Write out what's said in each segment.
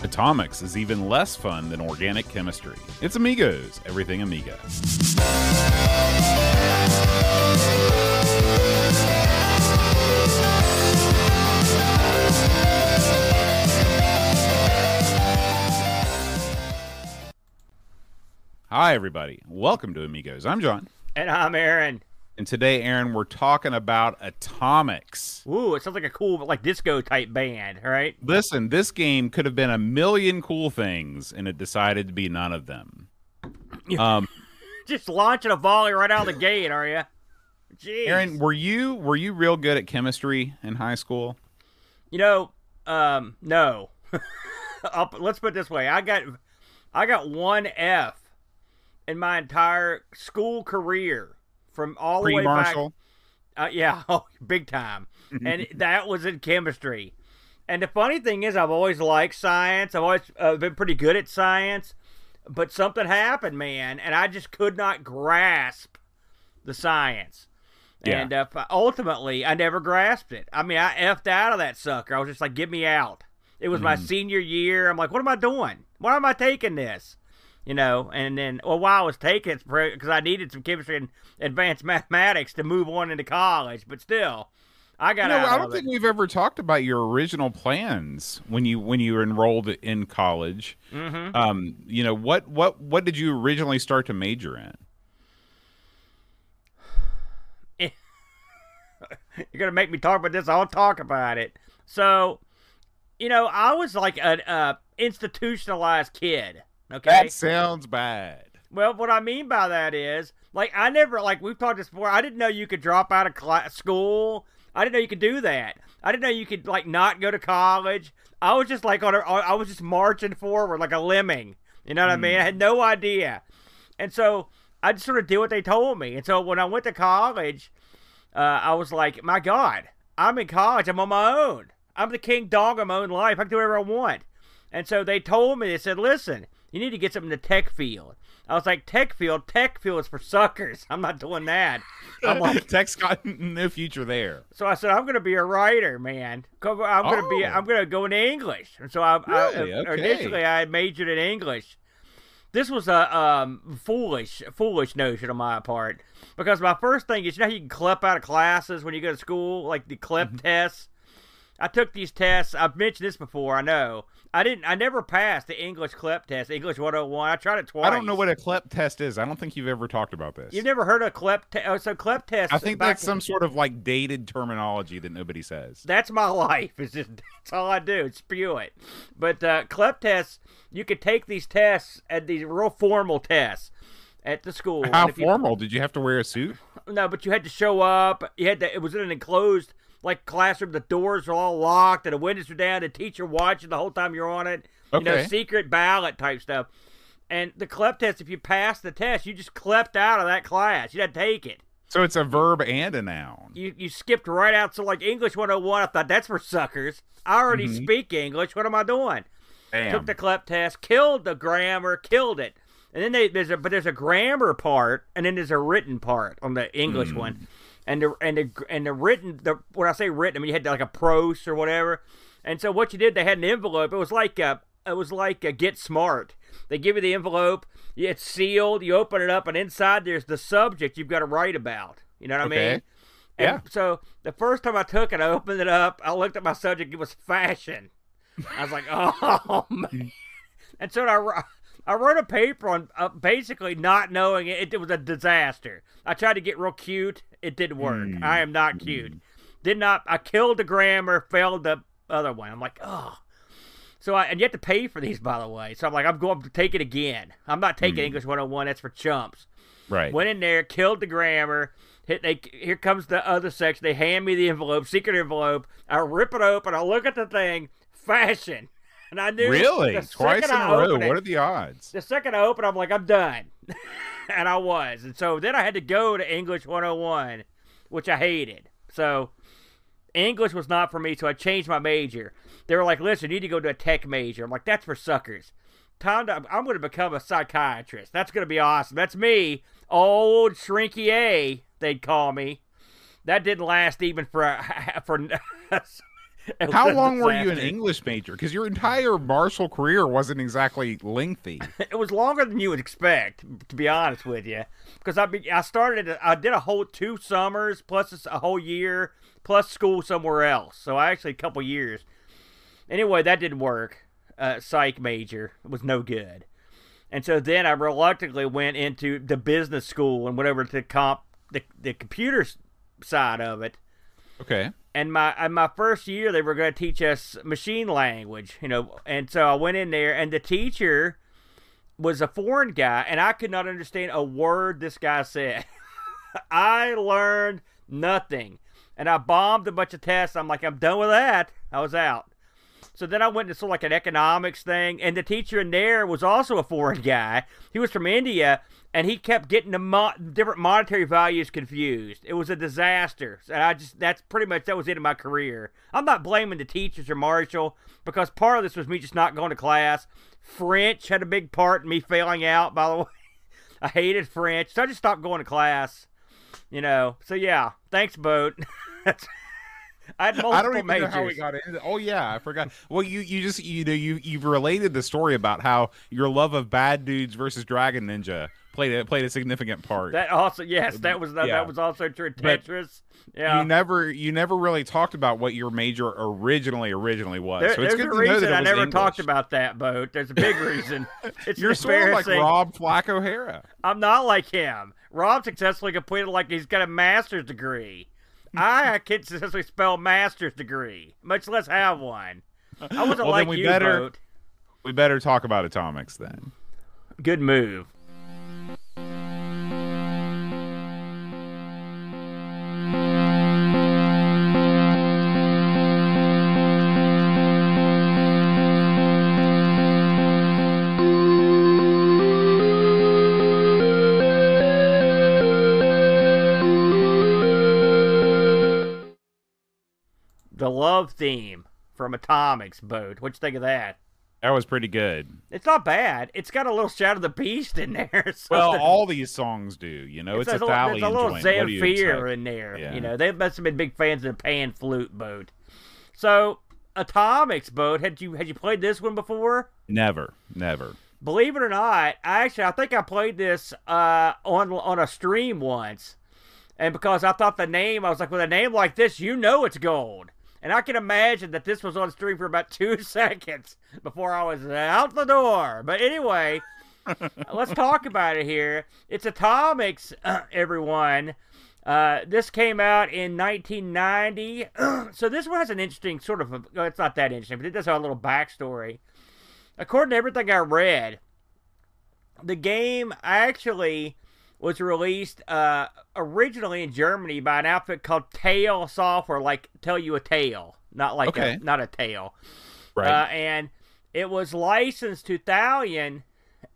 Atomix is even less fun than organic chemistry. It's Amigos, everything Amiga. Hi, everybody. Welcome to Amigos. I'm John. And I'm Aaron. And today, Aaron, we're talking about Atomix. Ooh, it sounds like a cool, like disco type band, right? Listen, this game could have been a million cool things, and it decided to be none of them. Um, Just launching a volley right out of the gate, are you? Jeez. Aaron, were you were you real good at chemistry in high school? You know, um, no. Let's put it this way: I got, I got one F in my entire school career from all the way back. Pre-Marshall. Uh, yeah, oh, big time. and that was in chemistry. And the funny thing is, I've always liked science. I've always uh, been pretty good at science. But something happened, man, and I just could not grasp the science. Yeah. And uh, ultimately, I never grasped it. I mean, I effed out of that sucker. I was just like, "Get me out." It was my senior year. I'm like, "What am I doing? Why am I taking this?" You know. And then, well, while I was taking it, because I needed some chemistry and advanced mathematics to move on into college, but still, I got You know, I don't it. think we've ever talked about your original plans when you when you were enrolled in college. Mm-hmm. Um, you know what what what did you originally start to major in? You're gonna make me talk about this. I'll talk about it. So, you know, I was like an uh, institutionalized kid. Okay. That sounds bad. Well, what I mean by that is, like, I never, like, we've talked this before. I didn't know you could drop out of class, school. I didn't know you could do that. I didn't know you could, like, not go to college. I was just like on a, I was just marching forward like a lemming. You know what I mean? I had no idea. And so I just sort of did what they told me. And so when I went to college, uh, I was like, my God, I'm in college. I'm on my own. I'm the king dog of my own life. I can do whatever I want. And so they told me, they said, listen, you need to get something in the tech field. I was like, tech field? Tech field is for suckers. I'm not doing that. I'm like, Tech's got no future there. so I said, I'm going to be a writer, man. I'm going to be, Oh. I'm going to go into English. And so I, Really? I Okay. initially I majored in English. This was a um, foolish, foolish notion on my part because my first thing is, you know, you can CLEP out of classes when you go to school, like the CLEP Mm-hmm. tests. I took these tests. I've mentioned this before. I know. I didn't. I never passed the English CLEP test, English 101. I tried it twice. I don't know what a CLEP test is. I don't think you've ever talked about this. You've never heard of CLEP test? Oh, so CLEP test. I think that's some sort of like dated terminology that nobody says. That's my life. It's just that's all I do. Spew it. But uh, CLEP tests, you could take these tests at these real formal tests at the school. How if you- formal? Did you have to wear a suit? no, but you had to show up. You had to. It was in an enclosed like classroom. The doors are all locked and the windows are down. The teacher watching the whole time you're on it. Okay. You know, secret ballot type stuff. And the CLEP test, if you pass the test, you just clept out of that class. You didn't take it. So it's a verb and a noun. you you skipped right out. So like English 101, I thought that's for suckers. I already Mm-hmm. speak English. What am I doing? Damn. Took the CLEP test, killed the grammar, killed it. And then they, there's a but there's a grammar part, and then there's a written part on the English Hmm. one, and the and the and the written the when I say written, I mean you had like a prose or whatever. And so what you did, they had an envelope. It was like a it was like a Get Smart. They give you the envelope, it's sealed. You open it up, and inside there's the subject you've got to write about. You know what I Okay. mean? And Yeah. So the first time I took it, I opened it up. I looked at my subject. It was fashion. I was like, oh man. And so I, I wrote a paper on uh, basically not knowing it. It was a disaster. I tried to get real cute. It didn't work. I hmm. am not cute. Did not. I killed the grammar. Failed the other one. I'm like, oh. So I and you have to pay for these, by the way. So I'm like, I'm going to take it again. I'm not taking hmm. English 101. That's for chumps. Right. Went in there, killed the grammar. Hit they here comes the other section. They hand me the envelope, secret envelope. I rip it open. I look at the thing, fashion, and I knew really? Twice in a row. it- What are the odds? the second I open, I'm like, I'm done. and I was. And so then I had to go to English 101, which I hated. So English was not for me, so I changed my major. They were like, listen, you need to go to a tech major. I'm like, that's for suckers. Time to, I'm going to become a psychiatrist. That's going to be awesome. That's me, old Shrinky A, they'd call me. That didn't last even for for How long were you an. English major? Because your entire Marshall career wasn't exactly lengthy. It was longer than you would expect, to be honest with you. Because I be, I started, I did a whole two summers plus a whole year plus school somewhere else. So I actually a couple years. Anyway, that didn't work. Uh, psych major was no good. And so then I reluctantly went into the business school and whatever to comp the the computer side of it. Okay. And my my first year they were going to teach us machine language you know and so i went in there and the teacher was a foreign guy and i could not understand a word this guy said. I learned nothing. And i bombed a bunch of tests. I'm like i'm done with that. I was out. So then I went to sort of like an economics thing, and the teacher in there was also a foreign guy. He was from India, and he kept getting the mo- different monetary values confused. It was a disaster. And I just that's pretty much that was it in my career. I'm not blaming the teachers or Marshall because part of this was me just not going to class. French had a big part in me failing out. By the way, I hated French, so I just stopped going to class. You know, so yeah, thanks, boat. I had multiple I don't even majors. know how we got into. Oh yeah, I forgot. Well, you you just you know you you've related the story about how your love of Bad Dudes versus Dragon Ninja played a, played a significant part. That also, yes, that was that, Yeah. that was also true. But Tetris, yeah. You never you never really talked about what your major originally originally was. There- so it's there's good a to know reason that I never English. talked about that boat. There's a big reason. It's You're sort of like. Rob Flack O'Hara. I'm not like him. Rob successfully completed like he's got a master's degree. I can't successfully spell master's degree, much less have one. I wasn't Well, like we you, better- boat. We better talk about Atomix then. Good move. Love theme from Atomix boat. What you think of that? That was pretty good. It's not bad. It's got a little Shadow of the Beast in there. so Well, the- all these songs do. You know, it's, a a little, Italian a little joint. What do you Zamfir in there. Yeah. You know, they must have been big fans of the pan flute boat. So, Atomix boat. Had you had you played this one before? Never, never. Believe it or not, I actually I think I played this uh, on on a stream once, and because I thought the name, I was like, with a name like this, you know it's gold. And I can imagine that this was on stream for about two seconds before I was out the door. But anyway, let's talk about it here. It's Atomix, everyone. Uh, this came out in 1990. so this one has an interesting sort of. A, well, it's not that interesting, but it does have a little backstory. According to everything I read, the game actually was released uh, originally in Germany by an outfit called Tail Software, like tell you a tale, not like Okay. a, not a tale. Right. Uh, and it was licensed to Thalion,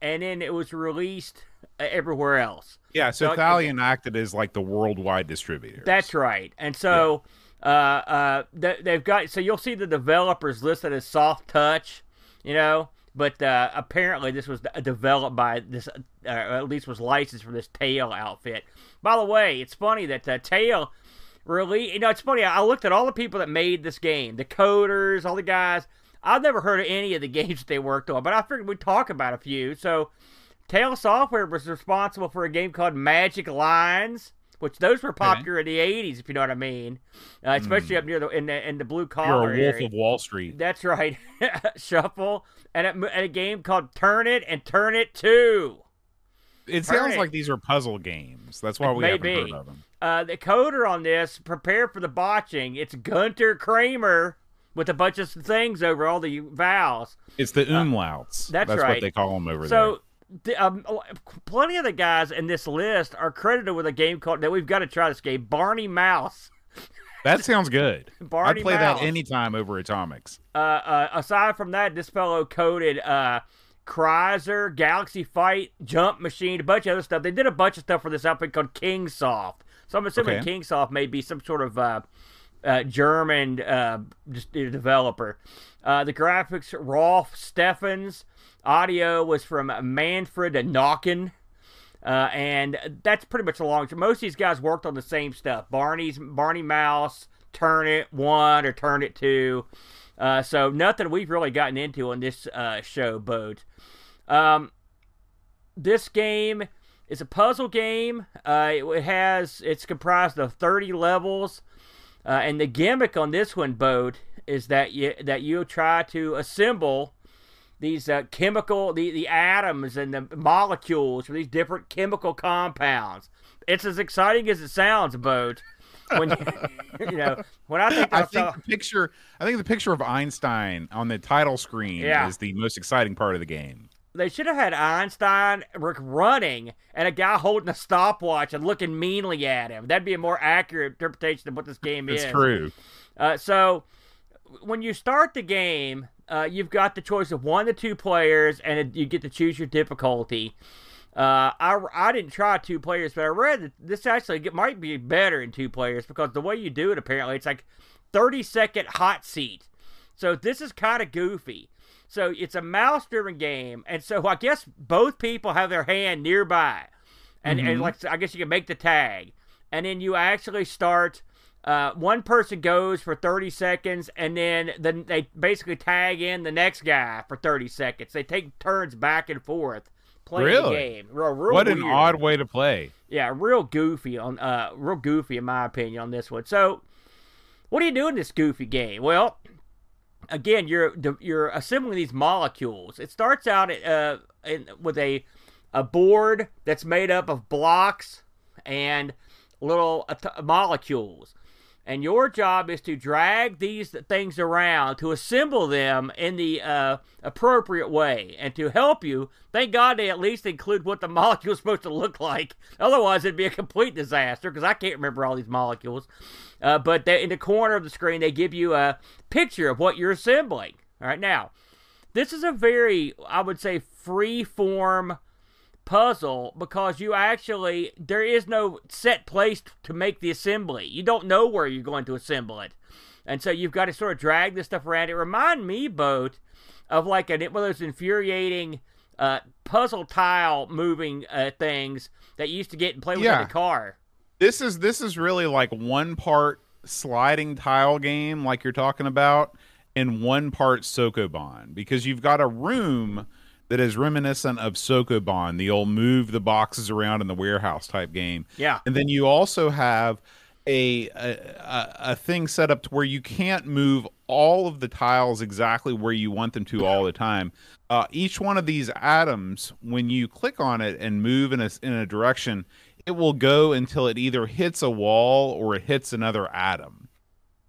and then it was released uh, everywhere else. yeah. So so- Thalion acted as like the worldwide distributor. That's right. And so uh, uh, th- they've got so you'll see the developers listed as Soft Touch, you know, but uh, apparently this was developed by this, uh, at least was licensed for this Tail outfit. By the way, it's funny that uh, Tail really, you know, it's funny. I looked at all the people that made this game, the coders, all the guys. I've never heard of any of the games that they worked on, but I figured we'd talk about a few. So, Tail Software was responsible for a game called Magic Lines, which those were popular in the '80s, if you know what I mean, uh, especially up near the in the in the blue You're a wolf area. of Wall Street. That's right, Shuffle, and a, and a game called Turn It and Turn It Two. It sounds Alright. like these are puzzle games. That's why we Maybe. haven't heard of them. Uh, the coder on this, prepare for the botching. It's Gunter Kramer with a bunch of things over all the vowels. It's the umlauts. Uh, that's what right. they call them over there. So, um, plenty of the guys in this list are credited with a game called that we've got to try this game, Barney Mouse. That sounds good. Barney I'd play Mouse. that anytime over Atomix. Uh, uh, aside from that, this fellow coded uh, Chrysler, Galaxy Fight, Jump Machine, a bunch of other stuff. They did a bunch of stuff for this outfit called Kingsoft. So I'm assuming Okay. Kingsoft may be some sort of uh, uh, German uh, uh, developer. Uh, the graphics, Rolf Steffens. Audio was from Manfred Nocken. Uh, and that's pretty much the long. Most of these guys worked on the same stuff: Barney's Barney Mouse, turn it one or turn it two. Uh, so nothing we've really gotten into on this uh, show, boat. Um, this game is a puzzle game. Uh, it, it has it's comprised of 30 levels, uh, and the gimmick on this one, boat, is that you that you try to assemble these uh, chemical the, the atoms and the molecules for these different chemical compounds. It's as exciting as it sounds, boat. When you, you know when I think I think the picture I think the picture of Einstein on the title screen Yeah. is the most exciting part of the game. they should have had Einstein running and a guy holding a stopwatch and looking meanly at him. That'd be a more accurate interpretation of what this game It's is. true. Uh, so when you start the game, uh, you've got the choice of one to two players, and it, you get to choose your difficulty. Uh, I, I didn't try two players, but I read that this actually get, might be better in two players because the way you do it, apparently, it's like 30 second hot seat. So this is kind of goofy. So it's a mouse driven game, and so I guess both people have their hand nearby, and, and Mhm. like I guess you can make the tag, and then you actually start. Uh, one person goes for 30 seconds, and then then they basically tag in the next guy for 30 seconds. They take turns back and forth playing Really? the game. Real, real What an odd way to play. Yeah, real goofy on uh real goofy in my opinion on this one. So what do you do in this goofy game? Well, again, you're you're assembling these molecules. It starts out uh in, with a a board that's made up of blocks and little at- molecules. And your job is to drag these things around to assemble them in the uh, appropriate way. And to help you, thank God they at least include what the molecule is supposed to look like. Otherwise, it'd be a complete disaster because I can't remember all these molecules. Uh, but they, in the corner of the screen, they give you a picture of what you're assembling. All right, now, this is a very, I would say, free form puzzle because you actually there is no set place to make the assembly. You don't know where you're going to assemble it, and so you've got to sort of drag this stuff around. It remind me, boat, of like an, one of those infuriating uh, puzzle tile moving uh, things that you used to get and play with in the car. This is this is really like one part sliding tile game like you're talking about and one part Sokoban because you've got a room that is reminiscent of Sokoban, the old move the boxes around in the warehouse type game. Yeah. And then you also have a, a a- thing set up to where you can't move all of the tiles exactly where you want them to all the time. Uh, each one of these atoms, when you click on it and move in a in a direction, it will go until it either hits a wall or it hits another atom.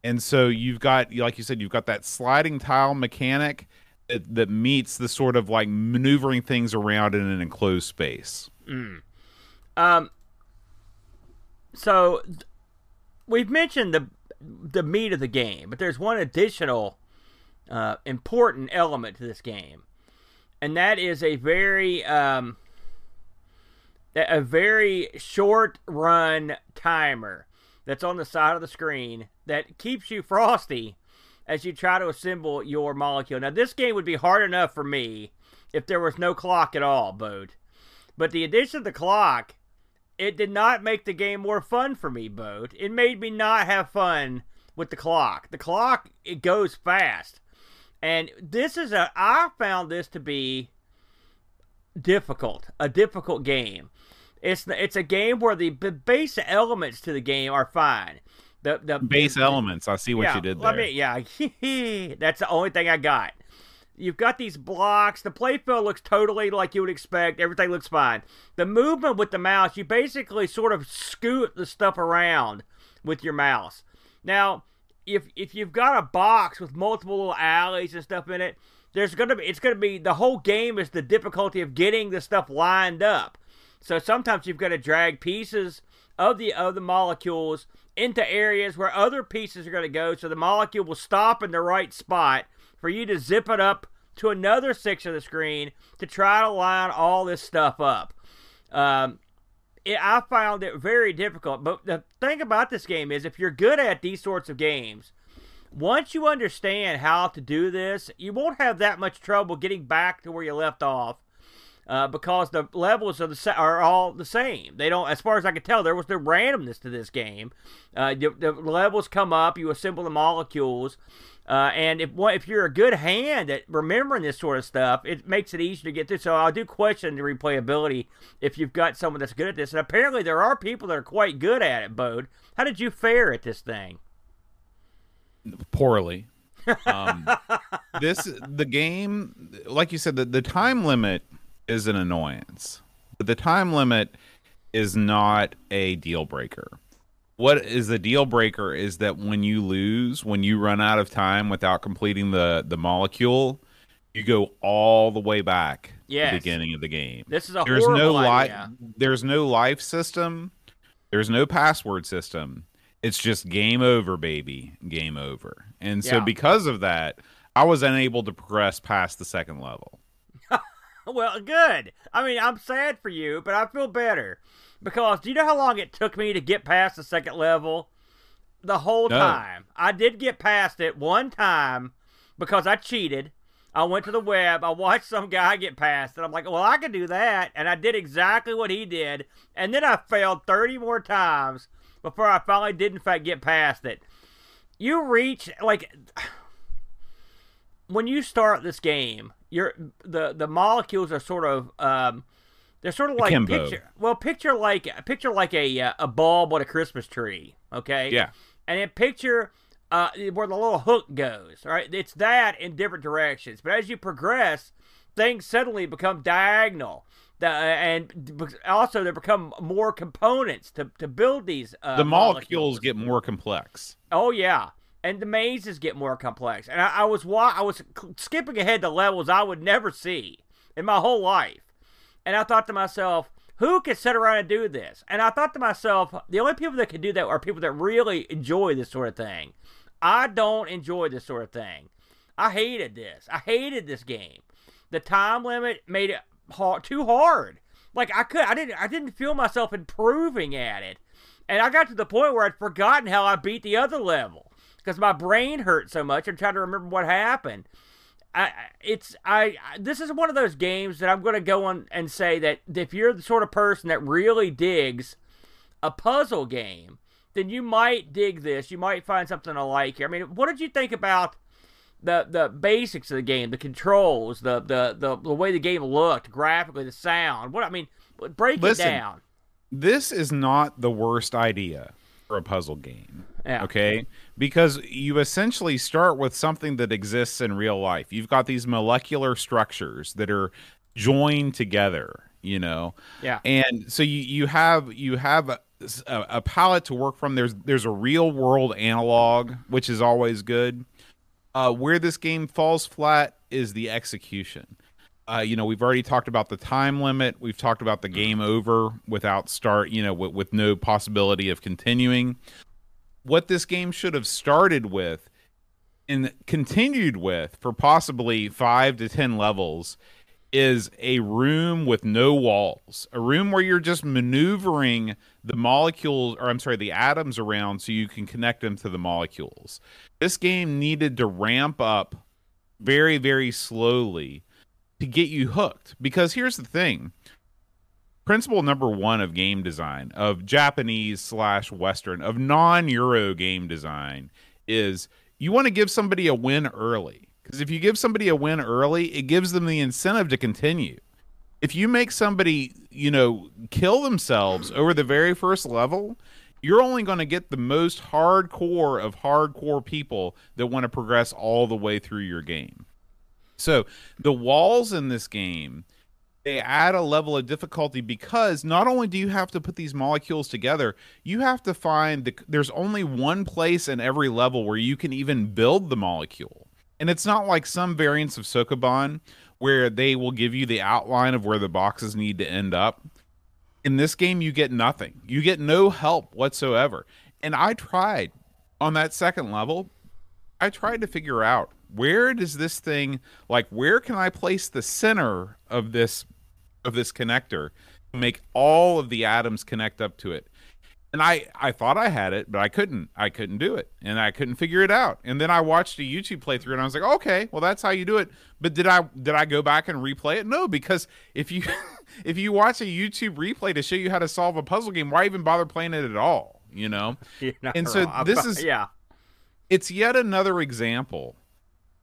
And so you've got, like you said, you've got that sliding tile mechanic that, that meets the sort of like maneuvering things around in an enclosed space. Um. So we've mentioned the the meat of the game, but there's one additional uh, important element to this game, and that is a very um, a very short run timer that's on the side of the screen that keeps you frosty as you try to assemble your molecule. Now, this game would be hard enough for me if there was no clock at all, Bode. But the addition of the clock, it did not make the game more fun for me, Bode. It made me not have fun with the clock. The clock, it goes fast. And this is a, I found this to be difficult, a difficult game. It's it's a game where the basic elements to the game are fine. The the Base the- elements. I see what yeah, you did let there. me- yeah, that's the only thing I got. You've got these blocks. The playfield looks totally like you would expect. Everything looks fine. The movement with the mouse, you basically sort of scoot the stuff around with your mouse. Now, if if you've got a box with multiple little alleys and stuff in it, there's gonna be it's gonna be the whole game is the difficulty of getting the stuff lined up. So sometimes you've got to drag pieces of the of the molecules into areas where other pieces are going to go, so the molecule will stop in the right spot for you to zip it up to another section of the screen to try to line all this stuff up. Um, it, I found it very difficult. But the thing about this game is, if you're good at these sorts of games, once you understand how to do this, you won't have that much trouble getting back to where you left off. Uh, because the levels are the are all the same. They don't, as far as I can tell, there was no randomness to this game. Uh, the, the levels come up, you assemble the molecules, uh, and if if you're a good hand at remembering this sort of stuff, it makes it easier to get through. So I do question the replayability if you've got someone that's good at this. And apparently there are people that are quite good at it. Bode, how did you fare at this thing? Poorly. Um, this the game, like you said, the, the time limit is an annoyance, but the time limit is not a deal breaker what is the deal breaker is that when you lose, when you run out of time without completing the the molecule, you go all the way back yes. to the beginning of the game. This is a there's no life there's no life system, there's no password system. It's just game over, baby, game over. And so yeah. because of that, I was unable to progress past the second level. well, good. I mean, I'm sad for you, but I feel better because do you know how long it took me to get past the second level? The whole no. time. I did get past it one time because I cheated. I went to the web. I watched some guy get past it. I'm like, well, I can do that. And I did exactly what he did. And then I failed 30 more times before I finally did, in fact, get past it. You reach, like, when you start this game, you're, the, the molecules are sort of um, they're sort of like Akimbo. picture. Well, picture like picture like a uh, a bulb on a Christmas tree. Okay. Yeah. And then picture uh, where the little hook goes. Right. It's that in different directions. But as you progress, things suddenly become diagonal. The, uh, and also there become more components to, to build these. Uh, the molecules, molecules get more complex. Oh yeah, and the mazes get more complex. And I, I was I was skipping ahead to levels I would never see in my whole life. And I thought to myself, who could sit around and do this? And I thought to myself, the only people that can do that are people that really enjoy this sort of thing. I don't enjoy this sort of thing. I hated this. I hated this game. The time limit made it too hard. Like I could, I didn't, I didn't feel myself improving at it, and I got to the point where I'd forgotten how I beat the other level because my brain hurt so much. I'm trying to remember what happened. I, it's I this is one of those games that I'm going to go on and say that if you're the sort of person that really digs a puzzle game, then you might dig this. You might find something to like here. I mean, what did you think about the the basics of the game, the controls, the the the, the way the game looked, graphically, the sound? What I mean, break Listen, it down. This is not the worst idea for a puzzle game. Yeah. Okay. Because you essentially start with something that exists in real life. You've got these molecular structures that are joined together, you know. Yeah. And so you you have you have a, a, a palette to work from. There's there's a real world analog, which is always good. Uh, where this game falls flat is the execution. Uh, you know, we've already talked about the time limit. We've talked about the game over without start, you know, with, with no possibility of continuing what this game should have started with and continued with for possibly five to ten levels is a room with no walls, a room where you're just maneuvering the molecules, or I'm sorry, the atoms around so you can connect them to the molecules. This game needed to ramp up very, very slowly to get you hooked. Because here's the thing principle number one of game design of japanese slash western of non-euro game design is you want to give somebody a win early. Because if you give somebody a win early it gives them the incentive to continue. If you make somebody you know kill themselves over the very first level you're only going to get the most hardcore of hardcore people that want to progress all the way through your game. So the walls in this game they add a level of difficulty because not only do you have to put these molecules together, you have to find the, there's only one place in every level where you can even build the molecule. And it's not like some variants of Sokoban where they will give you the outline of where the boxes need to end up. In this game, you get nothing. You get no help whatsoever. And I tried on that second level, I tried to figure out where does this thing like where can I place the center of this of this connector to make all of the atoms connect up to it. and I I thought I had it, but I couldn't. I couldn't do it, and I couldn't figure it out. And then I watched a YouTube playthrough, and I was like, okay, well that's how you do it. But did I did I go back and replay it? No, because if you if you watch a YouTube replay to show you how to solve a puzzle game, why even bother playing it at all? You know. and so wrong. this is yeah. It's yet another example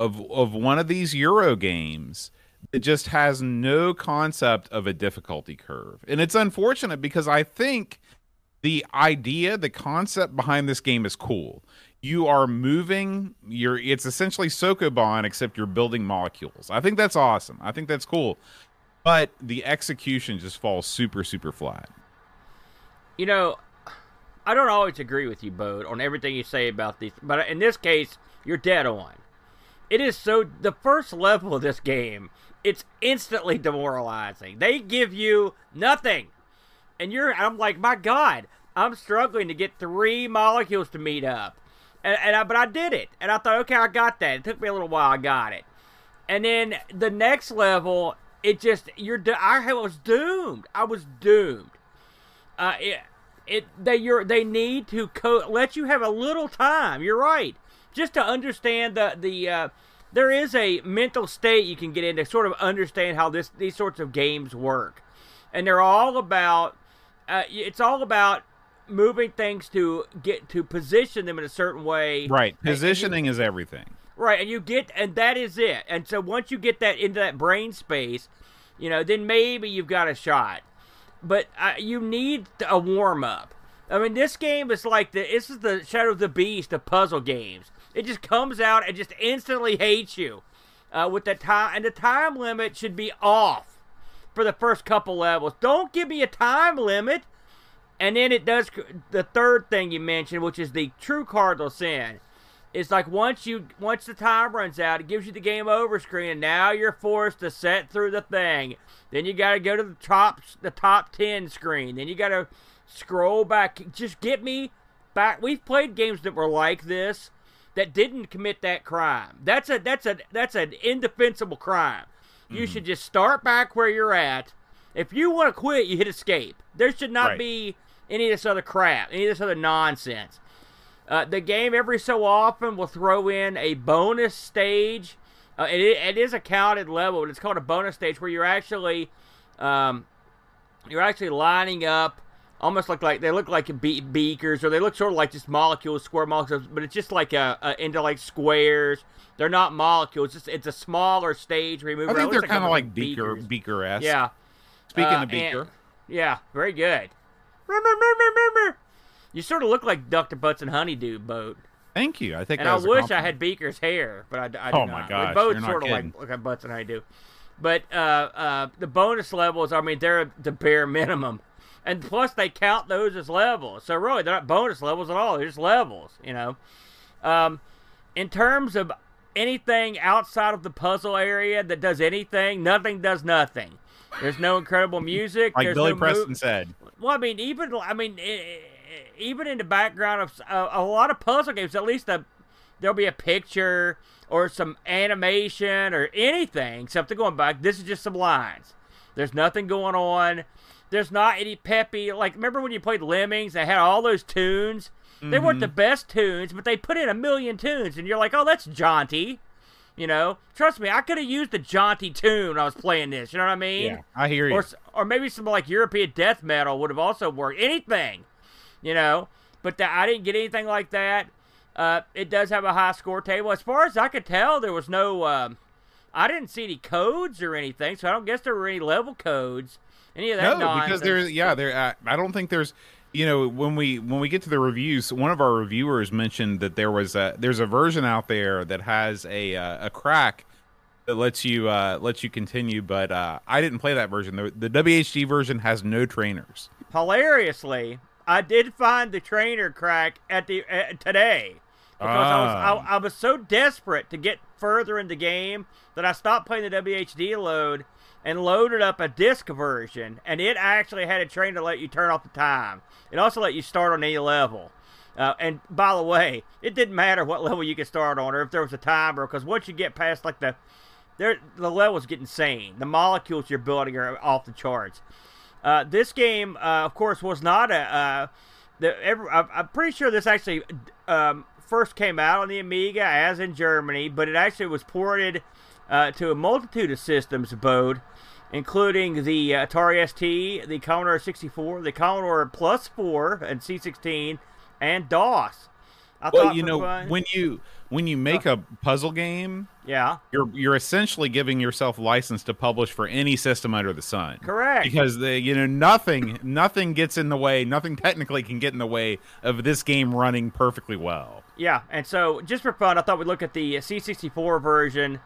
of of one of these Euro games that just has no concept of a difficulty curve, and it's unfortunate because I think the idea, the concept behind this game is cool. You are moving. You're. It's essentially Sokoban, except you're building molecules. I think that's awesome. I think that's cool, but the execution just falls super, super flat. You know, I don't always agree with you, Bode, on everything you say about these, but in this case, you're dead on. It is so. The first level of this game, it's instantly demoralizing. They give you nothing and you're I'm like, my God, I'm struggling to get three molecules to meet up, and, and I, but I did it, and I thought, okay, I got that. It took me a little while, I got it, and then the next level, it just you're I was doomed. I was doomed. Uh, it, it they you're they need to co- let you have a little time. You're right, just to understand the the. Uh, there is a mental state you can get in to sort of understand how this these sorts of games work, and they're all about uh, it's all about moving things to get to position them in a certain way. Right. Positioning you, is everything. Right, and you get and that is it. And so once you get that into that brain space, you know, then maybe you've got a shot. But uh, you need a warm up. I mean, this game is like the this is the Shadow of the Beast of puzzle games. It just comes out and just instantly hates you uh, with the time, and the time limit should be off for the first couple levels. Don't give me a time limit. And then it does the third thing you mentioned, which is the true cardinal sin. It's like once you once the time runs out, it gives you the game over screen, and now you're forced to set through the thing. Then you got to go to the top the top ten screen. Then you got to scroll back. Just get me back. We've played games that were like this that didn't commit that crime. That's a that's a that's an indefensible crime. You mm-hmm. should just start back where you're at. If you want to quit, you hit escape. There should not right. be any of this other crap, any of this other nonsense. Uh, the game every so often will throw in a bonus stage. Uh, it, it is a counted level, but it's called a bonus stage where you're actually um, you're actually lining up almost like like they look like be- beakers or they look sort of like just molecules, square molecules, but it's just like a, a into like squares. They're not molecules. It's just it's a smaller stage move. I think they're kind of like beaker beaker esque. Yeah. Speaking uh, of beaker. And, yeah, very good. You sort of look like Dr. Bunsen Honeydew boat. Thank you. I think. And I wish I had Beaker's hair, but I, I do oh not. my gosh, we both sort of like look at Bunsen Honeydew. But uh, uh, the bonus levels, I mean, they're the bare minimum and plus they count those as levels. So really, they're not bonus levels at all. They're just levels, you know. Um, in terms of anything outside of the puzzle area that does anything, nothing does nothing. There's no incredible music. like There's Billy no Preston move. said. Well, I mean, even I mean, even in the background of uh, a lot of puzzle games, at least a, there'll be a picture or some animation or anything, something going back. This is just some lines. There's nothing going on. There's not any peppy. Like, remember when you played Lemmings? They had all those tunes. Mm-hmm. They weren't the Mm-hmm. best tunes, but they put in a million tunes, and you're like, oh, that's jaunty. You know, trust me, I could have used a jaunty tune when I was playing this. You know what I mean? Yeah, I hear you. Or, or maybe some like European death metal would have also worked. Anything, you know. But the, I didn't get anything like that. Uh, it does have a high score table. As far as I could tell, there was no. Um, I didn't see any codes or anything, so I don't guess there were any level codes. Any of that? no, nonsense. because there's yeah, there. Uh, I don't think there's. You know, when we when we get to the reviews, one of our reviewers mentioned that there was a there's a version out there that has a uh, a crack that lets you uh, lets you continue, but uh, I didn't play that version. The, the WHD version has no trainers. hilariously, I did find the trainer crack at the uh, today because I was Ah. I, I was so desperate to get further in the game that I stopped playing the WHDLoad and loaded up a disc version, and it actually had a train to let you turn off the time. It also let you start on any level. Uh, and by the way, it didn't matter what level you could start on or if there was a timer, because once you get past like the there the levels get insane. The molecules you're building are off the charts. Uh, this game, uh, of course, was not a uh, the every, I'm, I'm pretty sure this actually um, first came out on the Amiga as in Germany, but it actually was ported uh, to a multitude of systems abode, including the Atari ST, the Commodore 64, the Commodore Plus 4 and C16, and DOS. I well, you know, fun, when you when you make a puzzle game, yeah, you're you're essentially giving yourself license to publish for any system under the sun. Correct. Because the you know nothing nothing gets in the way, nothing technically can get in the way of this game running perfectly well. Yeah, and so just for fun, I thought we'd look at the C64 version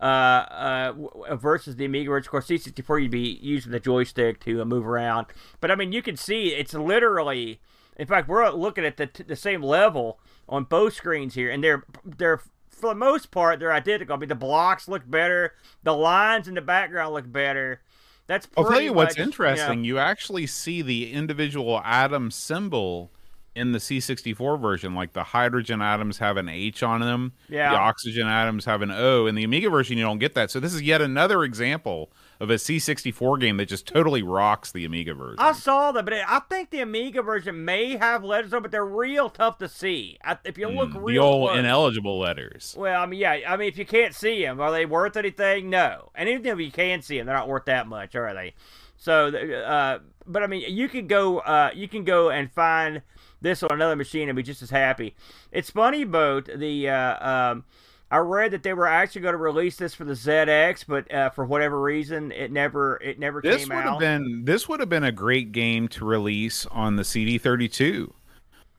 uh, uh, versus the Amiga, which of course C64 you'd be using the joystick to uh, move around. But I mean, you can see it's literally. In fact, we're looking at the, the same level on both screens here, and they're they're for the most part they're identical. I mean, the blocks look better, the lines in the background look better. That's I'll tell you much, what's interesting. You, know, you actually see the individual atom symbol in the C64 version, like the hydrogen atoms have an H on them, yeah. the oxygen atoms have an O. In the Amiga version, you don't get that. So this is yet another example of a C64 game that just totally rocks the Amiga version. I saw that, but I think the Amiga version may have letters on, but they're real tough to see. If you look mm, real the old close. ineligible letters. Well, I mean, yeah, I mean, if you can't see them, are they worth anything? No. And even if you can see them, they're not worth that much, are they? So, uh, but I mean, you can go, uh, you can go and find this on another machine and be just as happy. It's funny, boat. The uh, um, I read that they were actually going to release this for the ZX, but uh, for whatever reason, it never it never this came would out. Have been, this would have been a great game to release on the CD32.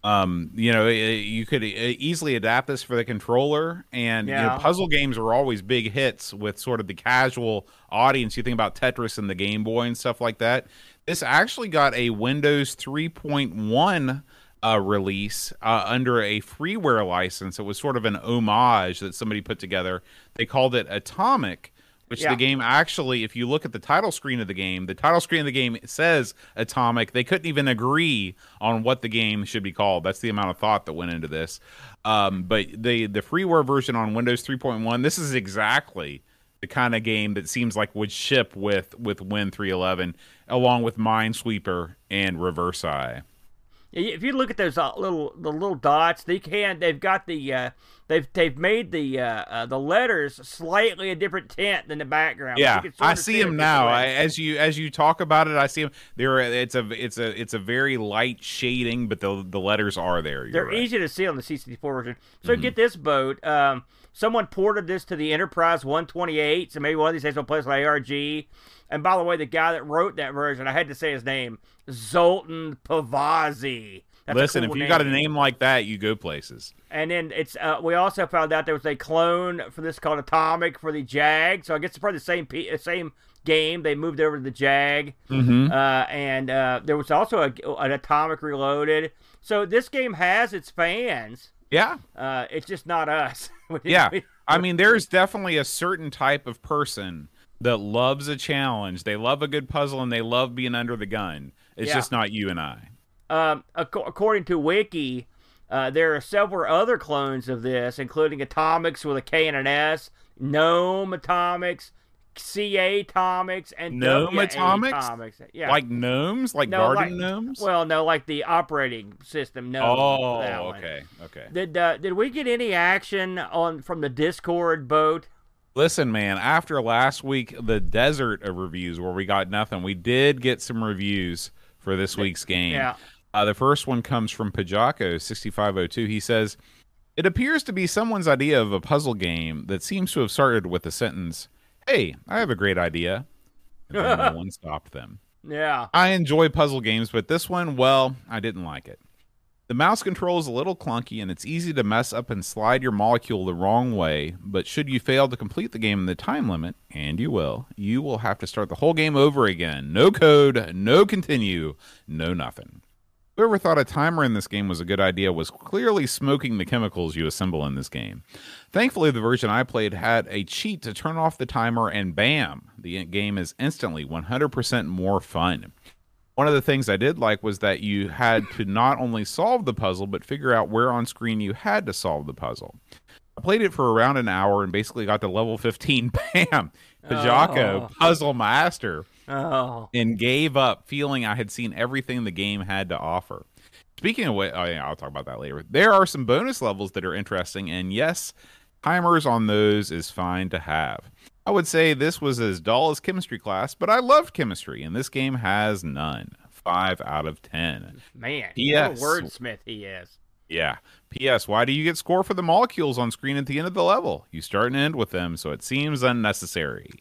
Um, you know, you could easily adapt this for the controller, and yeah. you know, puzzle games are always big hits with sort of the casual audience. You think about Tetris and the Game Boy and stuff like that. This actually got a Windows 3.1 uh, release uh, under a freeware license. It was sort of an homage that somebody put together. They called it Atomic, which yeah. the game actually, if you look at the title screen of the game, the title screen of the game says Atomic. They couldn't even agree on what the game should be called. That's the amount of thought that went into this. Um, but the the freeware version on Windows 3.1, this is exactly the kind of game that seems like would ship with with Win 311 along with Minesweeper and Reversi. If you look at those uh, little the little dots, they can they've got the uh, they've they've made the uh, uh, the letters slightly a different tint than the background. Yeah, I see them now. I, as you as you talk about it, I see them. There, it's a it's a it's a very light shading, but the the letters are there. They're right. easy to see on the C64 version. So mm-hmm. get this boat. Um, someone ported this to the Enterprise 128, so maybe one of these days we'll play like ARG. And by the way, the guy that wrote that version, I had to say his name, Zoltan Pavazzi. That's Listen, cool if you name. got a name like that, you go places. And then it's uh, we also found out there was a clone for this called Atomic for the Jag. So I guess it's probably the same uh, same game. They moved over to the Jag, mm-hmm. uh, and uh, there was also a, an Atomic Reloaded. So this game has its fans. Yeah, uh, it's just not us. yeah, I mean, there's definitely a certain type of person that loves a challenge. They love a good puzzle and they love being under the gun. It's yeah. just not you and I. Um, ac- according to Wiki, uh, there are several other clones of this, including Atomics with a K and an S, Gnome Atomics, CA Atomics, and Gnome Atomics. Atomics. Yeah, like gnomes, like no, garden like, gnomes. Well, no, like the operating system. No. Oh, okay, okay. Did uh, did we get any action on from the Discord boat? Listen, man, after last week, the desert of reviews where we got nothing, we did get some reviews for this week's game. Yeah. Uh, the first one comes from Pajako6502. He says, It appears to be someone's idea of a puzzle game that seems to have started with the sentence, Hey, I have a great idea. And then no one stopped them. Yeah. I enjoy puzzle games, but this one, well, I didn't like it. The mouse control is a little clunky and it's easy to mess up and slide your molecule the wrong way, but should you fail to complete the game in the time limit, and you will, you will have to start the whole game over again. No code, no continue, no nothing. Whoever thought a timer in this game was a good idea was clearly smoking the chemicals you assemble in this game. Thankfully, the version I played had a cheat to turn off the timer, and bam, the game is instantly 100% more fun. One of the things I did like was that you had to not only solve the puzzle, but figure out where on screen you had to solve the puzzle. I played it for around an hour and basically got to level 15. Bam! Pajako, oh. puzzle master. Oh. And gave up, feeling I had seen everything the game had to offer. Speaking of what, oh yeah, I'll talk about that later. There are some bonus levels that are interesting, and yes, timers on those is fine to have. I would say this was as dull as chemistry class, but I loved chemistry, and this game has none. Five out of ten. Man, Yes. what a wordsmith he is. Yeah. P.S. Why do you get score for the molecules on screen at the end of the level? You start and end with them, so it seems unnecessary.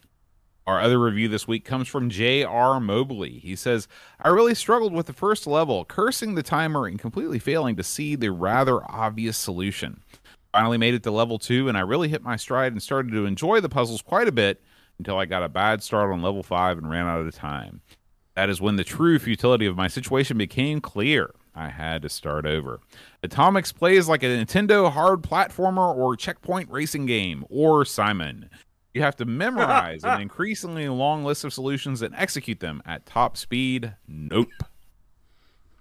Our other review this week comes from J.R. Mobley. He says, I really struggled with the first level, cursing the timer and completely failing to see the rather obvious solution. Finally made it to level two, and I really hit my stride and started to enjoy the puzzles quite a bit until I got a bad start on level five and ran out of time. That is when the true futility of my situation became clear. I had to start over. Atomix plays like a Nintendo hard platformer or checkpoint racing game, or Simon. You have to memorize an increasingly long list of solutions and execute them at top speed. Nope.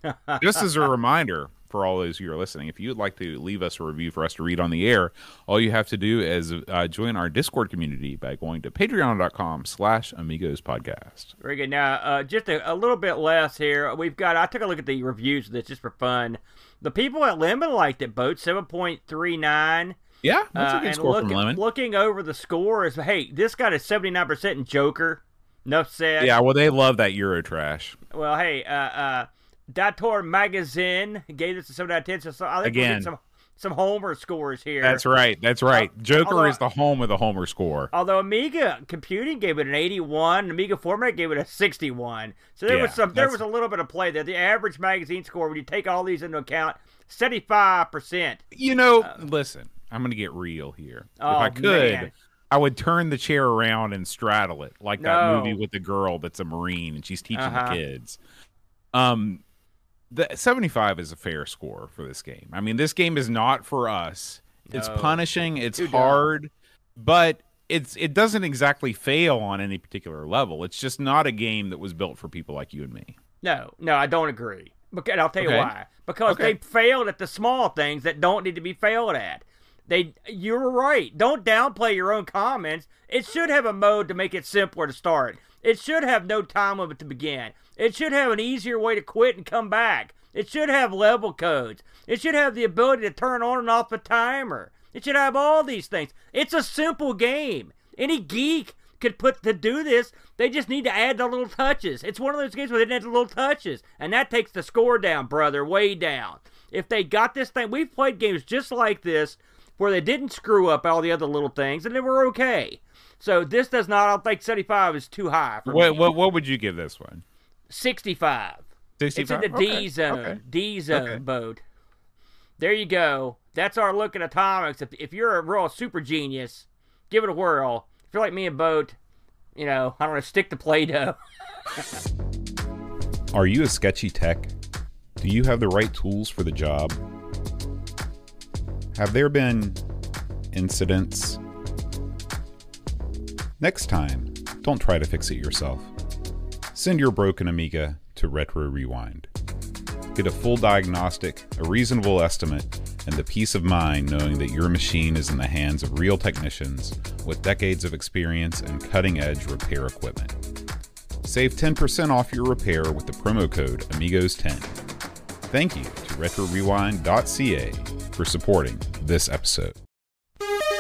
Just as a reminder for all those who are listening, if you'd like to leave us a review for us to read on the air, all you have to do is uh, join our Discord community by going to patreon.com slash amigos podcast. Very good. Now, uh, just a, a little bit less here. We've got. I took a look at the reviews of this just for fun. The people at Lemon liked it. Boat seven point three nine. Yeah, that's Uh, a good and score looking, from Lemon. looking over the score is hey, this got a seventy nine percent in Joker. Enough said. Yeah, well, they love that Euro trash. Well, hey, uh, uh, Dator Magazine gave this a seven out of ten. So, I think Again. getting some some Homer scores here. That's right. That's right. Joker although- is the home of the Homer score. Although Amiga Computing gave it an 81, Amiga Format gave it a 61. So there was some there that's- was a little bit of play there. The average magazine score when you take all these into account, 75%. You know, listen, I'm going to get real here. if Uh, Oh, I could, man. I would turn the chair around and straddle it, like that movie with the girl that's a marine and she's teaching Uh-huh. the kids. Um, the 75 is a fair score for this game. I mean, this game is not for us. It's punishing. It's dumb. hard, but it's it doesn't exactly fail on any particular level. It's just not a game that was built for people like you and me. No, no, I don't agree. And I'll tell you Okay. why. Because Okay. they failed at the small things that don't need to be failed at. They, you're right. Don't downplay your own comments. It should have a mode to make it simpler to start. It should have no time limit to begin. It should have an easier way to quit and come back. It should have level codes. It should have the ability to turn on and off the timer. It should have all these things. It's a simple game. Any geek could put to do this. They just need to add the little touches. It's one of those games where they add the little touches, and that takes the score down, brother, way down. If they got this thing, we've played games just like this where they didn't screw up all the other little things, and they were okay. So this does not. I don't think 75 is too high for What, me. what what would you give this one? 65. 65? It's in 65? the D zone. okay. D zone Okay. boat. There you go. That's our look at Atomix. If, if you're a real super genius, give it a whirl. If you're like me and Boat, you know, I don't know, stick to Play Doh. Are you a sketchy tech? Do you have the right tools for the job? Have there been incidents? Next time, don't try to fix it yourself. Send your broken Amiga to Retro Rewind. Get a full diagnostic, a reasonable estimate, and the peace of mind knowing that your machine is in the hands of real technicians with decades of experience and cutting edge repair equipment. Save 10% off your repair with the promo code AMIGOS10. Thank you to RetroRewind.ca for supporting this episode.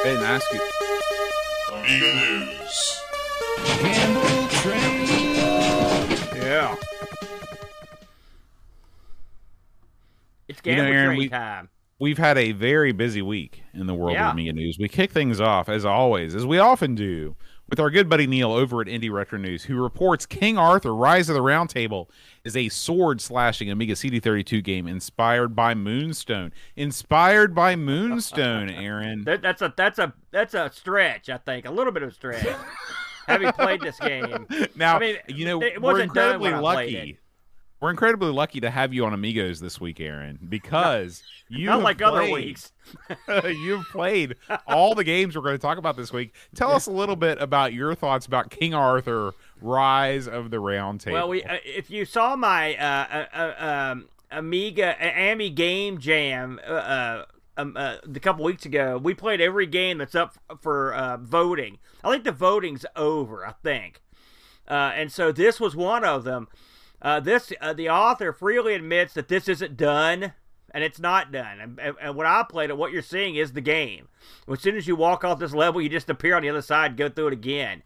Didn't ask you. Amiga News. Yeah. It's You know, Aaron, train we- time. We've had a very busy week in the world Yeah. of media News. We kick things off, as always, as we often do, with our good buddy Neil over at Indie Retro News, who reports King Arthur Rise of the Round Table is a sword slashing Amiga CD32 game inspired by Moonstone. Inspired by Moonstone, Aaron. That, that's a that's a that's a stretch. I think a little bit of a stretch. Having played this game, Now, I mean, you know, it we're wasn't done incredibly when I played lucky. We're incredibly lucky to have you on Amigos this week, Aaron, because you not like other weeks. You've played all the games we're going to talk about this week. Tell us a little bit about your thoughts about King Arthur: Rise of the Round Table. Well, we uh, if you saw my uh, uh, uh, um, Amiga uh, Ami Game Jam uh, uh, um, uh, a couple weeks ago, we played every game that's up for uh, voting. I think the voting's over. I think, uh, and so this was one of them. Uh, this uh, the author freely admits that this isn't done, and it's not done. And, and, and I played it, what you're seeing is the game. As soon as you walk off this level, you just appear on the other side, go through it again.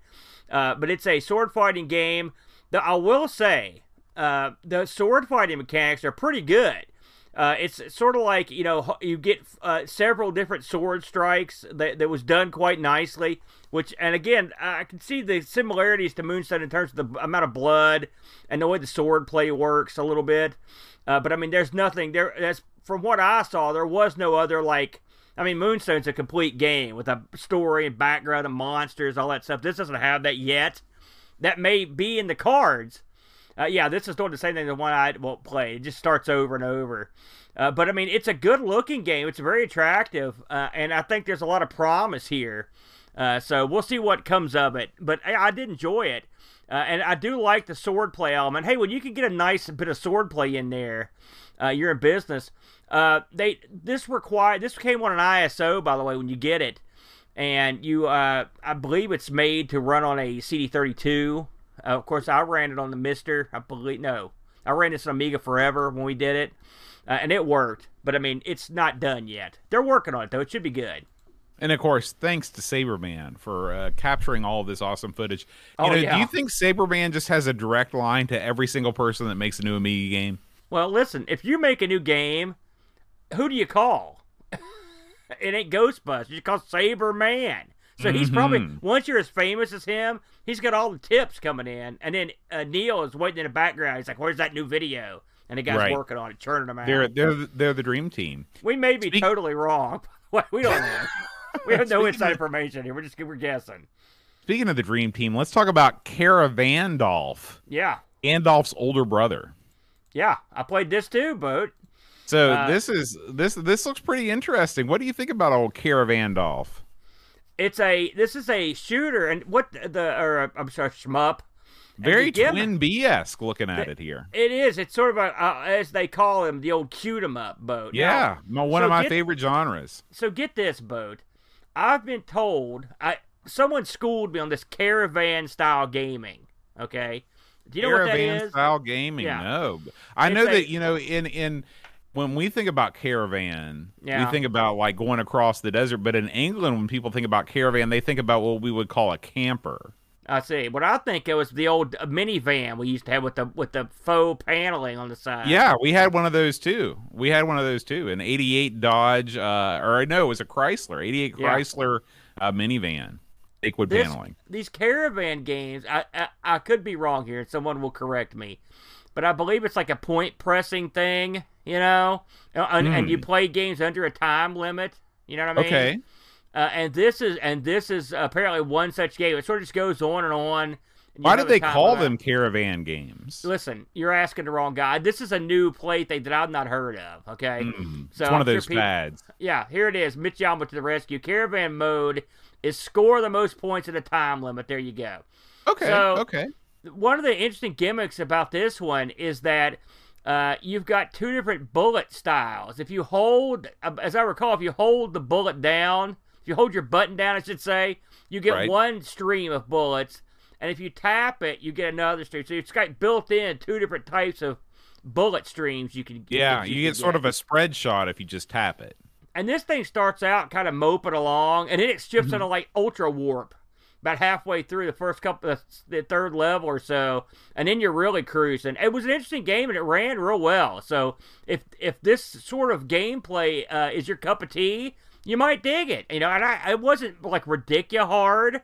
Uh, but it's a sword fighting game. I will say, uh, the sword fighting mechanics are pretty good. Uh, it's sort of like you know you get uh, several different sword strikes that, that was done quite nicely. Which and again I can see the similarities to Moonstone in terms of the amount of blood and the way the sword play works a little bit. Uh, but I mean, there's nothing there. That's from what I saw. There was no other like. I mean, Moonstone's a complete game with a story and background and monsters, all that stuff. This doesn't have that yet. That may be in the cards, uh, yeah, this is doing the same thing the one I won't play. It just starts over and over. Uh, but I mean, it's a good looking game. It's very attractive, uh, and I think there's a lot of promise here. Uh, so we'll see what comes of it. But I, I did enjoy it, uh, and I do like the sword play element. Hey, when you can get a nice bit of sword play in there, uh, you're in business. they this require this came on an ISO by the way when you get it, and you I believe it's made to run on a CD32 uh, of course, I ran it on the Mister. I believe no, I ran this on Amiga Forever when we did it, uh, and it worked. But I mean, it's not done yet. They're working on it though. It should be good. And of course, thanks to Saberman for uh, capturing all of this awesome footage. You Oh, know, yeah. do you think Saberman just has a direct line to every single person that makes a new Amiga game? Well, listen, if you make a new game, who do you call? it ain't Ghostbusters. You call Saberman. So he's probably Mhm. once you're as famous as him, he's got all the tips coming in, and then uh, Neil is waiting in the background. He's like, "Where's that new video?" And the guy's Right. working on it, churning them out. They're they're they're the dream team. We may be Speak- totally wrong. We don't know. We have no inside information here. We're just we're guessing. Speaking of the dream team, let's talk about Caravandolph, Yeah, Gandalf's older brother. yeah. I played this too, boat. So Uh, this is this this looks pretty interesting. What do you think about old Caravandolph? It's a this is a shooter, and what the or uh, I'm sorry, shmup. Very Twin B esque looking at it here. It is. It's sort of a uh, as they call him the old cute 'em up boat. Yeah, my- one so of my get- favorite genres. so get this boat. I've been told I someone schooled me on this caravan style gaming. Okay, do you know what that Caravan style gaming. Yeah. No, I It's know a- that you know in in when we think about caravan, Yeah. we think about like going across the desert. But in England, when people think about caravan, they think about what we would call a camper. I see. What I think it was the old uh, minivan we used to have with the with the faux paneling on the side. Yeah, we had one of those too. We had one of those too. An '88 Dodge, uh, or no, it was a Chrysler, '88 Yeah. Chrysler uh, minivan, This, paneling. these caravan games, I, I I could be wrong here, and someone will correct me, but I believe it's like a point pressing thing, you know, Uh, and, and you play games under a time limit. You know what I mean? Hmm. Okay, Uh, and this is and this is apparently one such game. It sort of just goes on and on. you why did they call limit. them caravan games? Listen, you're asking the wrong guy. This is a new play thing that I've not heard of. Okay, Mm, so it's one I'm of sure those fads. Yeah, here it is. Mitch Yama to the rescue. Caravan mode is score the most points in a time limit. There you go. Okay, So- okay. One of the interesting gimmicks about this one is that uh, you've got two different bullet styles. If you hold, uh, as I recall, if you hold the bullet down, if you hold your button down, I should say, you get Right. one stream of bullets, and if you tap it, you get another stream. So it's got built in two different types of bullet streams you can. Yeah, that you can get sort of a spread shot if you just tap it. and this thing starts out kind of moping along, and then it shifts Mm-hmm. into like ultra warp about halfway through the first couple, the, the third level or so, and then you're really cruising. It was an interesting game, and it ran real well. So if if this sort of gameplay uh, is your cup of tea, you might dig it. You know, and I it wasn't like ridiculous hard,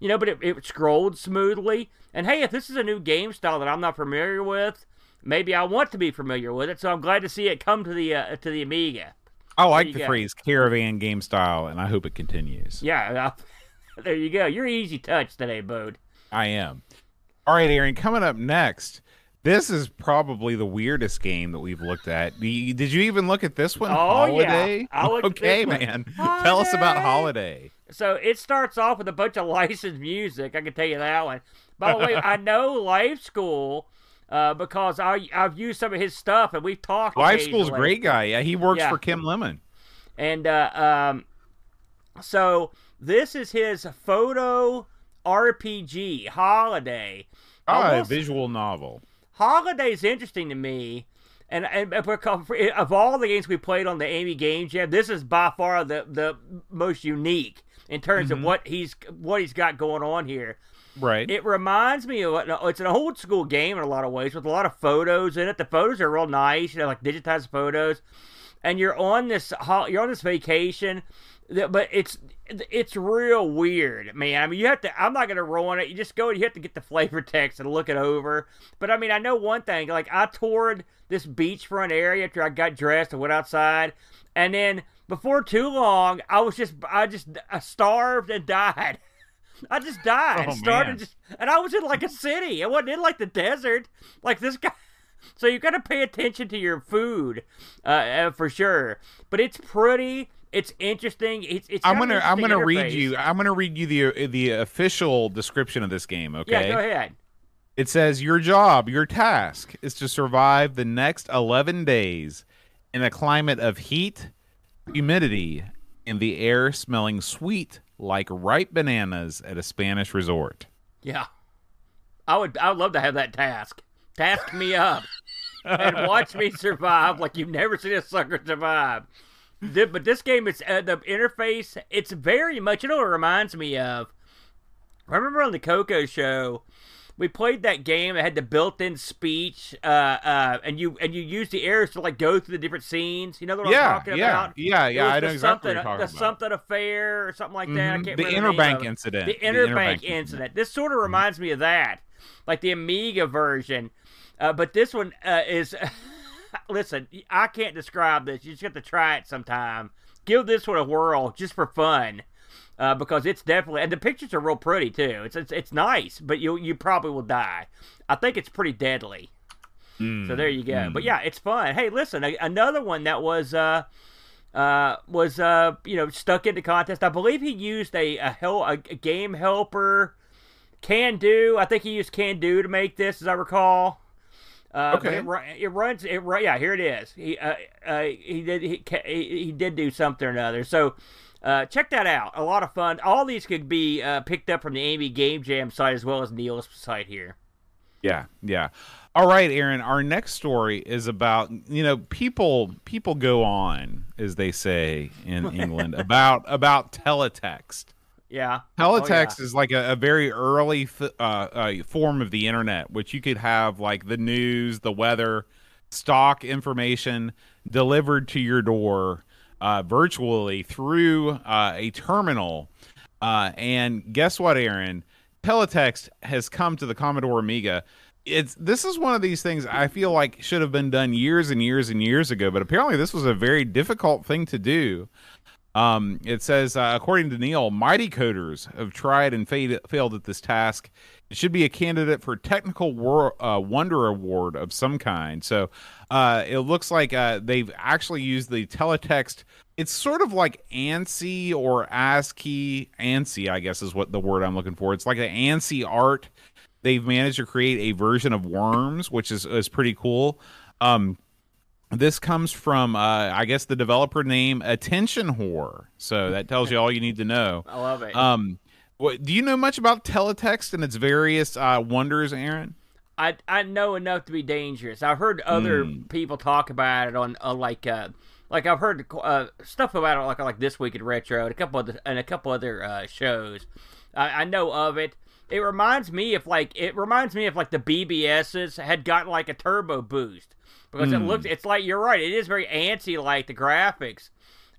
you know, but it, it scrolled smoothly. And hey, if this is a new game style that I'm not familiar with. Maybe I want to be familiar with it, so I'm glad to see it come to the uh, to the Amiga. I like the go. phrase caravan game style, and I hope it continues. Yeah, I, there you go. You're easy touch today, Bode. I am. All right, Aaron, coming up next. This is probably the weirdest game that we've looked at. Did you even look at this one? Oh, yeah. Holiday? I looked okay, man. Tell us about Holiday. Holiday. So it starts off with a bunch of licensed music. I can tell you that one. By the way, I know Lifeschool uh, because I I've used some of his stuff and we've talked. Lifeschool's great guy. Yeah, he works Yeah. for Kim Lemon. And uh, um, so this is his photo RPG holiday. Ah, will visual novel. Holiday is interesting to me. And, and of all the games we played on the Ami Game Jam, this is by far the, the most unique in terms Mhm. of what he's what he's got going on here. Right. It reminds me of it's an old school game in a lot of ways with a lot of photos in it. The photos are real nice, you know, like digitized photos. And you're on this you're on this vacation, but it's it's real weird, man. I mean, you have to. I'm not gonna ruin it. You just go and you have to get the flavor text and look it over. But I mean, I know one thing. Like I toured this beachfront area after I got dressed and went outside, and then before too long, I was just I just I starved and died. I just died. Oh, started just, and I was in like a city. It wasn't in like the desert. Like this guy. So you got to pay attention to your food, uh, uh, for sure. But it's pretty. It's interesting. It's. it's I'm gonna I'm gonna read you I'm gonna read you the uh, the official description of this game. Okay. Yeah, go ahead. It says your job, your task is to survive the next 11 days in a climate of heat, humidity, and the air smelling sweet like ripe bananas at a Spanish resort. Yeah, I would. I would love to have that task. Task me up and watch me survive like you've never seen a sucker survive. But this game, it's uh, the interface. It's very much. You know what it reminds me of? I remember on the Coco show, we played that game that had the built-in speech, uh, uh, and you and you use the arrows to like go through the different scenes. You know what I'm yeah, talking yeah, about? yeah, It yeah. was I know exactly what something, talking the something affair or something like that. I Mhm. can't The Interbank it. incident. The The Interbank Interbank incident. This sort of reminds me of that, like the Amiga version. Uh, but this one uh, is. listen, I can't describe this. You just have to try it sometime. Give this one a whirl just for fun. Uh, because it's definitely and the pictures are real pretty too. It's it's, it's nice, but you you probably will die. I think it's pretty deadly. Mm, So there you go. mm. But yeah, it's fun. Hey, listen, a, another one that was uh uh was uh you know stuck into contest. I believe he used a a, hel- a game helper CanDo. I think he used CanDo to make this, as I recall. Uh, Okay. It, it runs. It yeah. Here it is. He uh, uh he did he, he he did do something or another. So. Uh, check that out. A lot of fun. All these could be uh, picked up from the Ami Game Jam site as well as Neil's site here. Yeah, yeah. All right, Aaron. Our next story is about you know people people go on as they say in England about about teletext. Yeah. Teletext Oh, is like a, a very early f- uh, uh, form of the internet, which you could have like the news, the weather, stock information delivered to your door uh, virtually through uh, a terminal. Uh, and guess what, Aaron? Teletext has come to the Commodore Amiga. It's this is one of these things I feel like should have been done years and years and years ago, but apparently this was a very difficult thing to do. Um, it says, uh, according to Neil, mighty coders have tried and fa- failed at this task. It should be a candidate for technical wor- uh, wonder award of some kind. So uh, it looks like uh, they've actually used the teletext. It's sort of like ANSI or ASCII. ANSI, I guess, is what the word I'm looking for. It's like an ANSI art. They've managed to create a version of Worms, which is is pretty cool. Um, this comes from, uh, I guess, the developer name Attention Whore. So that tells you all you need to know. I love it. Um, what, do you know much about teletext and its various uh, wonders, Aaron? I I know enough to be dangerous. I've heard other Hmm. people talk about it on uh, like uh like I've heard uh, stuff about it like like this week at retro and a couple other and a couple other uh, shows. I, I know of it. It reminds me of like it reminds me of like the BBSs had gotten like a turbo boost because it Hmm. looks it's like you're right. It is very ANSI like the graphics.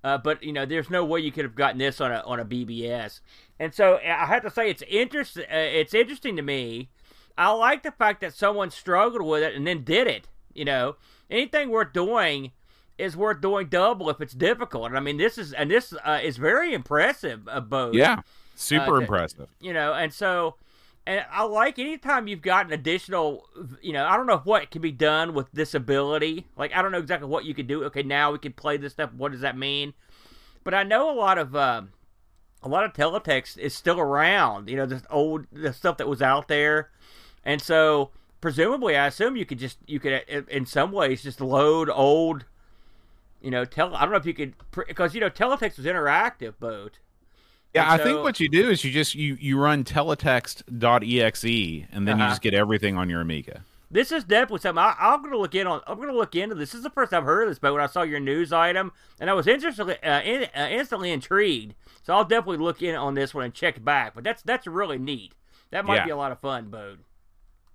Uh, but you know, there's no way you could have gotten this on a on a BBS, and so I have to say it's interest. Uh, it's interesting to me. I like the fact that someone struggled with it and then did it. You know, anything worth doing is worth doing double if it's difficult. And I mean, this is and this uh, is very impressive. Uh, both, Yeah, super Uh, impressive. you know, and so. And I like anytime you've got an additional, you know, I don't know what can be done with this ability. Like, I don't know exactly what you could do. Okay, now we can play this stuff. What does that mean? But I know a lot of, um a lot of teletext is still around. You know, this old the stuff that was out there, and so presumably, I assume you could just you could uh, in some ways just load old. You know, tell I don't know if you could because you know teletext was interactive, boat. Yeah, And I think what you do is you just you you run teletext.exe and then you Uh-huh. just get everything on your Amiga. this is definitely something I, I'm gonna look in on. I'm gonna look into this. This is the first I've heard of this but when I saw your news item, and I was instantly uh, in, uh, instantly intrigued. So I'll definitely look in on this one and check back. But that's that's really neat. That might Yeah. be a lot of fun, boat.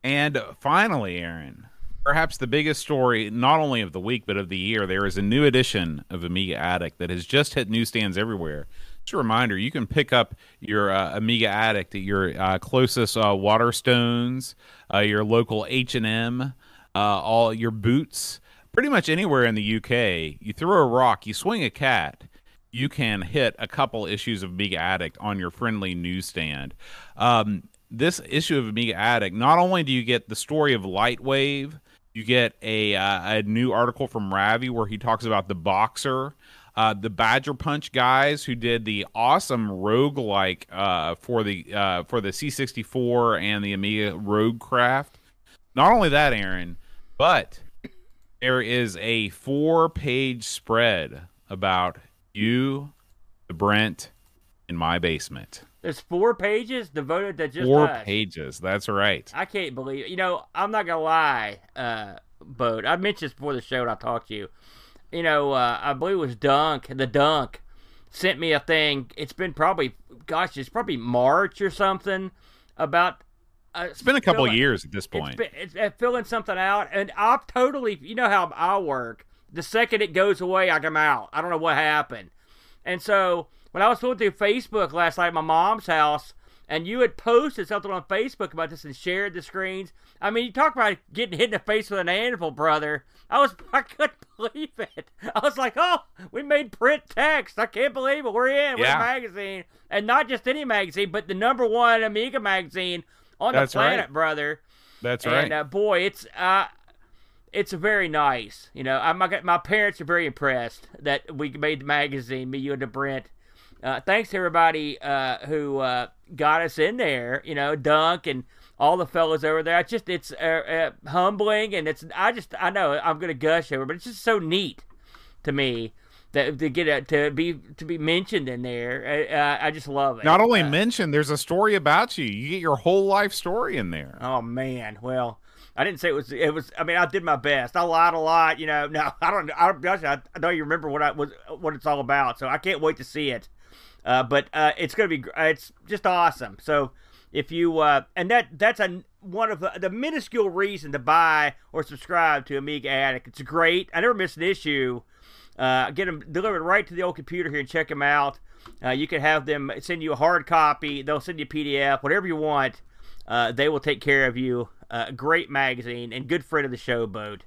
And finally, Aaron, perhaps the biggest story, not only of the week, but of the year, there is a new edition of Amiga Addict that has just hit newsstands everywhere. Just a reminder, you can pick up your uh, Amiga Addict at your uh, closest uh, Waterstones, uh, your local H&M, all your boots, pretty much anywhere in the UK. You throw a rock, you swing a cat, you can hit a couple issues of Amiga Addict on your friendly newsstand. Um, this issue of Amiga Addict, not only do you get the story of Lightwave, you get a uh, a new article from Ravi where he talks about the boxer, uh, the Badger Punch guys who did the awesome roguelike uh, for the uh, for the C64 and the Amiga Roguecraft. Not only that, Aaron, but there is a four page spread about you, the Brent, in my basement. There's four pages devoted to just Four us. pages. That's right. I can't believe you know, I'm not gonna lie, uh Boat. I mentioned this before the show and I talked to you. You know, uh, I believe it was Dunk, the Dunk, sent me a thing. It's been probably gosh, it's probably March or something about uh, It's been a couple filling- years at this point. It's, been, it's uh, filling something out, and I'm totally. You know how I work. The second it goes away, I come out. I don't know what happened. And so when I was going through Facebook last night at my mom's house, and you had posted something on Facebook about this and shared the screens. I mean, you talk about getting hit in the face with an anvil, brother. I was, I couldn't believe it. I was like, oh, we made print text. I can't believe it. We're in. We're Yeah. a magazine, and not just any magazine, but the number one Amiga magazine on That's the right. planet, brother. That's right. And uh, boy, it's uh, it's very nice. You know, I, my my parents are very impressed that we made the magazine, me, you, and the Brent. Uh, thanks to everybody uh, who uh, got us in there. You know, Dunk and all the fellas over there. It's just it's uh, uh, humbling, and it's I just I know I'm gonna gush over, but it's just so neat to me that to get it to be to be mentioned in there. Uh, I just love it. Not only mentioned, there's a story about you. You get your whole life story in there. Oh man, well, I didn't say it was. It was. I mean, I did my best. I lied a lot. You know. No, I don't. I, don't- I, I don't even remember what I was. What it's all about. So I can't wait to see it. Uh, but uh, it's gonna be. gr- uh, It's just awesome. So if you uh, and that that's a one of the, the minuscule reason to buy or subscribe to Amiga Addict. It's great. I never miss an issue. Uh, get them delivered right to the old computer here and check them out. Uh, you can have them send you a hard copy. They'll send you a PDF, whatever you want. Uh, they will take care of you. Uh, great magazine and good friend of the show, Bode.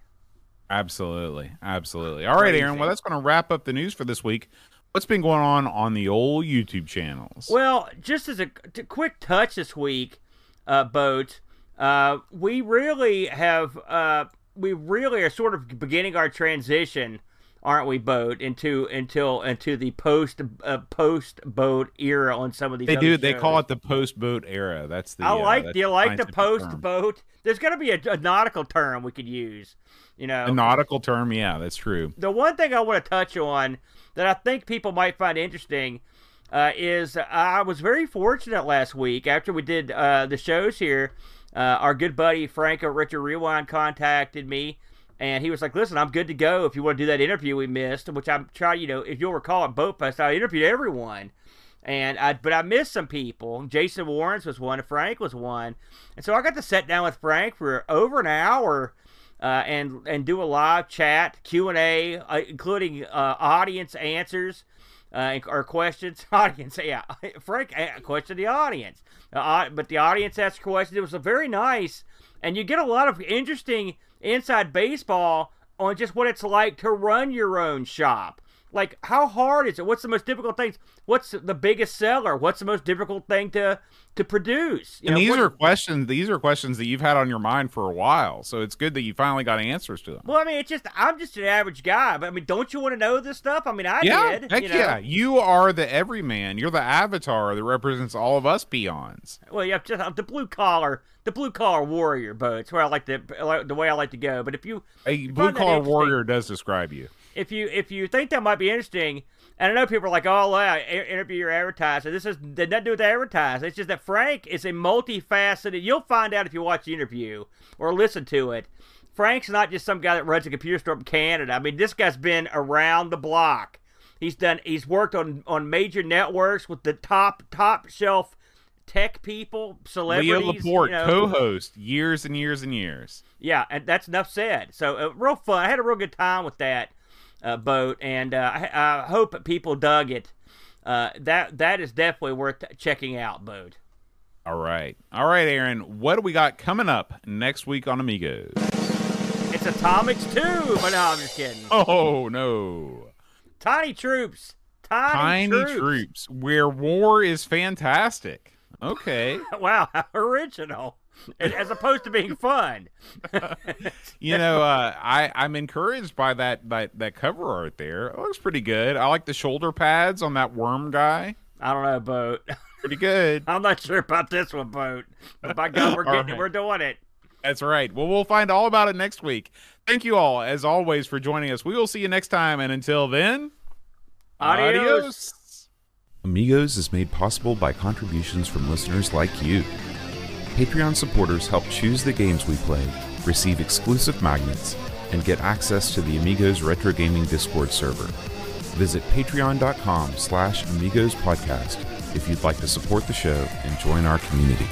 Absolutely. Absolutely. All right, Aaron. Well, that's going to wrap up the news for this week. What's been going on on the old YouTube channels? Well, just as a t- quick touch this week, uh, Boat, uh, we really have, uh, we really are sort of beginning our transition, aren't we, Boat, into until into the post uh, post boat era on some of these. they do. They call it the post boat era. That's the. I uh, like. that's Do you like the post term. boat? There's going to be a, a nautical term we could use. You know, A nautical term. Yeah, that's true. the one thing I want to touch on that I think people might find interesting uh, is I was very fortunate last week after we did uh, the shows here. Uh, our good buddy Franco Retro Rewind contacted me, and he was like, "Listen, I'm good to go. If you want to do that interview we missed, which I'm trying, you know, if you'll recall at Boat Fest, I interviewed everyone." And I, but I missed some people. Jason Warrens was one, Frank was one, and so I got to sit down with Frank for over an hour uh, and and do a live chat Q and A, uh, including uh, audience answers uh, or questions. Audience, yeah, Frank uh, questioned the audience, but the audience asked questions. It was a very nice, and you get a lot of interesting inside baseball on just what it's like to run your own shop. Like, how hard is it? What's the most difficult things? What's the biggest seller? What's the most difficult thing to to produce? You and know, these what- are questions. These are questions that you've had on your mind for a while. So it's good that you finally got answers to them. Well, I mean, it's just I'm just an average guy, but I mean, don't you want to know this stuff? I mean, I yeah, did. heck you know? yeah. You are the everyman. You're the avatar that represents all of us peons. Well, yeah, just I'm the blue collar, the blue collar warrior, but it's where I like to the way I like to go. But if you A find blue collar warrior does describe you. If you if you think that might be interesting, And I know people are like, "Oh, yeah, i- interview your advertiser." This is did nothing to do with the advertiser. It's just that Frank is a multifaceted. You'll find out if you watch the interview or listen to it. Frank's not just some guy that runs a computer store in Canada. I mean, this guy's been around the block. He's done. He's worked on on major networks with the top top shelf tech people, celebrities. Leo Laporte, you know. co-host, years and years and years. Yeah, and that's enough said. So uh, real fun. I had a real good time with that uh, boat, and uh, I, I hope people dug it. Uh, that that is definitely worth checking out, boat. All right, all right, Aaron. What do we got coming up next week on Amigos? It's Atomix too, but no, I'm just kidding. Oh no, Tiny troops, tiny, Tiny troops, where war is fantastic. Okay, Wow, original, as opposed to being fun. you know, uh, I I'm encouraged by that that that cover art there. It looks pretty good. I like the shoulder pads on that worm guy. I don't know, boat. Pretty good. I'm not sure about this one, boat. But by God, we're getting, right. we're doing it. That's right. Well, we'll find all about it next week. Thank you all, as always, for joining us. We will see you next time, and until then, Adios. Amigos is made possible by contributions from listeners like you. Patreon supporters help choose the games we play, receive exclusive magnets, and get access to the Amigos Retro Gaming Discord server. Visit patreon.com slash amigos podcast if you'd like to support the show and join our community.